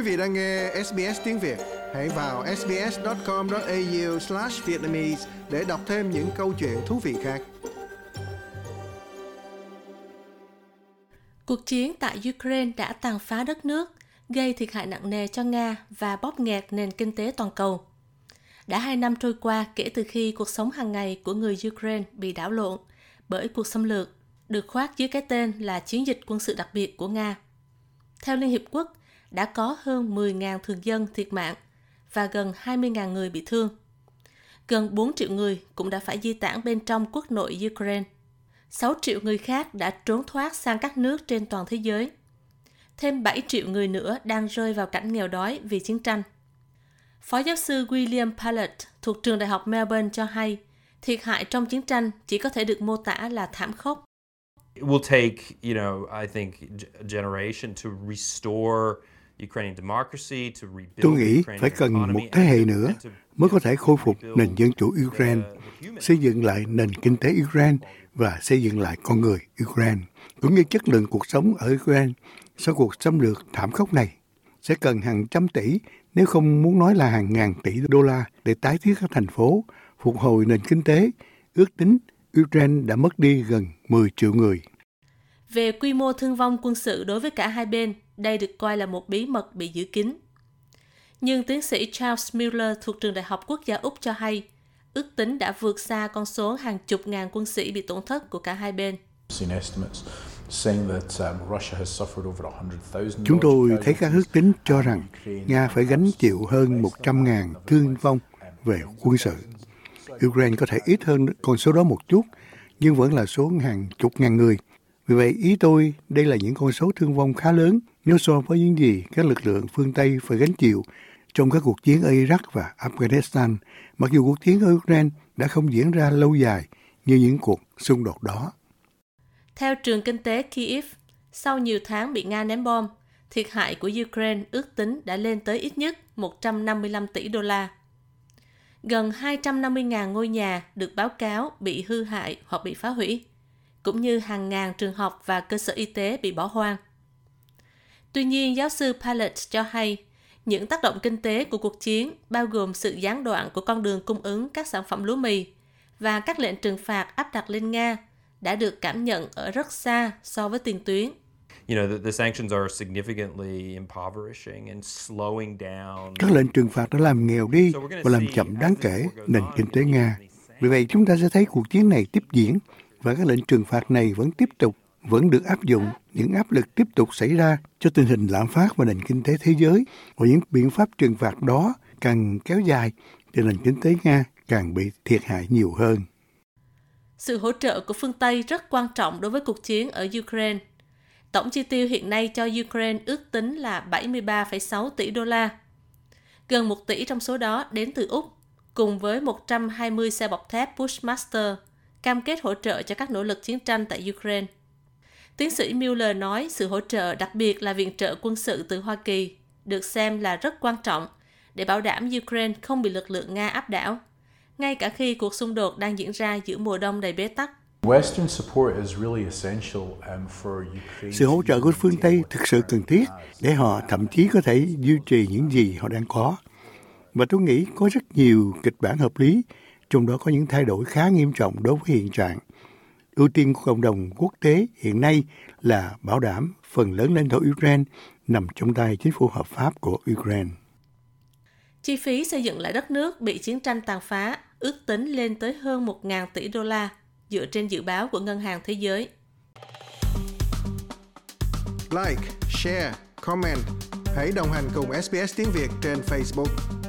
Quý vị đang nghe SBS tiếng Việt, hãy vào sbs.com.au/vietnamese để đọc thêm những câu chuyện thú vị khác. Cuộc chiến tại Ukraine đã tàn phá đất nước, gây thiệt hại nặng nề cho Nga và bóp nghẹt nền kinh tế toàn cầu. Đã hai năm trôi qua kể từ khi cuộc sống hàng ngày của người Ukraine bị đảo lộn bởi cuộc xâm lược, được khoác dưới cái tên là chiến dịch quân sự đặc biệt của Nga. Theo Liên Hiệp Quốc, đã có hơn 10.000 thường dân thiệt mạng và gần 20.000 người bị thương. Gần 4 triệu người cũng đã phải di tản bên trong quốc nội Ukraine. 6 triệu người khác đã trốn thoát sang các nước trên toàn thế giới. Thêm 7 triệu người nữa đang rơi vào cảnh nghèo đói vì chiến tranh. Phó giáo sư William Pallet thuộc trường Đại học Melbourne cho hay, thiệt hại trong chiến tranh chỉ có thể được mô tả là thảm khốc. It will take, you know, I think generation to restore Tôi nghĩ phải cần một thế hệ nữa mới có thể khôi phục nền dân chủ Ukraine, xây dựng lại nền kinh tế Ukraine và xây dựng lại con người Ukraine, cũng như chất lượng cuộc sống ở Ukraine sau cuộc xâm lược thảm khốc này. Sẽ cần hàng trăm tỷ, nếu không muốn nói là hàng ngàn tỷ đô la để tái thiết các thành phố, phục hồi nền kinh tế. Ước tính Ukraine đã mất đi gần 10 triệu người. Về quy mô thương vong quân sự đối với cả hai bên, đây được coi là một bí mật bị giữ kín. Nhưng tiến sĩ Charles Miller thuộc trường Đại học Quốc gia Úc cho hay, ước tính đã vượt xa con số hàng chục ngàn quân sĩ bị tổn thất của cả hai bên. Chúng tôi thấy các ước tính cho rằng Nga phải gánh chịu hơn 100.000 thương vong về quân sự. Ukraine có thể ít hơn con số đó một chút, nhưng vẫn là số hàng chục ngàn người. Vì vậy, ý tôi, đây là những con số thương vong khá lớn nếu so với những gì các lực lượng phương Tây phải gánh chịu trong các cuộc chiến ở Iraq và Afghanistan, mặc dù cuộc chiến ở Ukraine đã không diễn ra lâu dài như những cuộc xung đột đó. Theo trường kinh tế Kyiv, sau nhiều tháng bị Nga ném bom, thiệt hại của Ukraine ước tính đã lên tới ít nhất 155 tỷ đô la. Gần 250.000 ngôi nhà được báo cáo bị hư hại hoặc bị phá hủy, cũng như hàng ngàn trường học và cơ sở y tế bị bỏ hoang. Tuy nhiên, giáo sư Pallet cho hay, những tác động kinh tế của cuộc chiến bao gồm sự gián đoạn của con đường cung ứng các sản phẩm lúa mì và các lệnh trừng phạt áp đặt lên Nga đã được cảm nhận ở rất xa so với tiền tuyến. Các lệnh trừng phạt đã làm nghèo đi và làm chậm đáng kể nền kinh tế Nga. Vì vậy, chúng ta sẽ thấy cuộc chiến này tiếp diễn và các lệnh trừng phạt này vẫn tiếp tục vẫn được áp dụng những áp lực tiếp tục xảy ra cho tình hình lạm phát và nền kinh tế thế giới và những biện pháp trừng phạt đó càng kéo dài thì nền kinh tế Nga càng bị thiệt hại nhiều hơn. Sự hỗ trợ của phương Tây rất quan trọng đối với cuộc chiến ở Ukraine. Tổng chi tiêu hiện nay cho Ukraine ước tính là 73,6 tỷ đô la. Gần 1 tỷ trong số đó đến từ Úc, cùng với 120 xe bọc thép Bushmaster, cam kết hỗ trợ cho các nỗ lực chiến tranh tại Ukraine. Tiến sĩ Mueller nói sự hỗ trợ đặc biệt là viện trợ quân sự từ Hoa Kỳ được xem là rất quan trọng để bảo đảm Ukraine không bị lực lượng Nga áp đảo, ngay cả khi cuộc xung đột đang diễn ra giữa mùa đông đầy bế tắc. Um, sự hỗ trợ của phương Tây thực sự cần thiết để họ thậm chí có thể duy trì những gì họ đang có. Và tôi nghĩ có rất nhiều kịch bản hợp lý, trong đó có những thay đổi khá nghiêm trọng đối với hiện trạng ưu tiên của cộng đồng quốc tế hiện nay là bảo đảm phần lớn lãnh thổ Ukraine nằm trong tay chính phủ hợp pháp của Ukraine. Chi phí xây dựng lại đất nước bị chiến tranh tàn phá ước tính lên tới hơn 1.000 tỷ đô la dựa trên dự báo của Ngân hàng Thế giới. Like, share, comment. Hãy đồng hành cùng SBS tiếng Việt trên Facebook.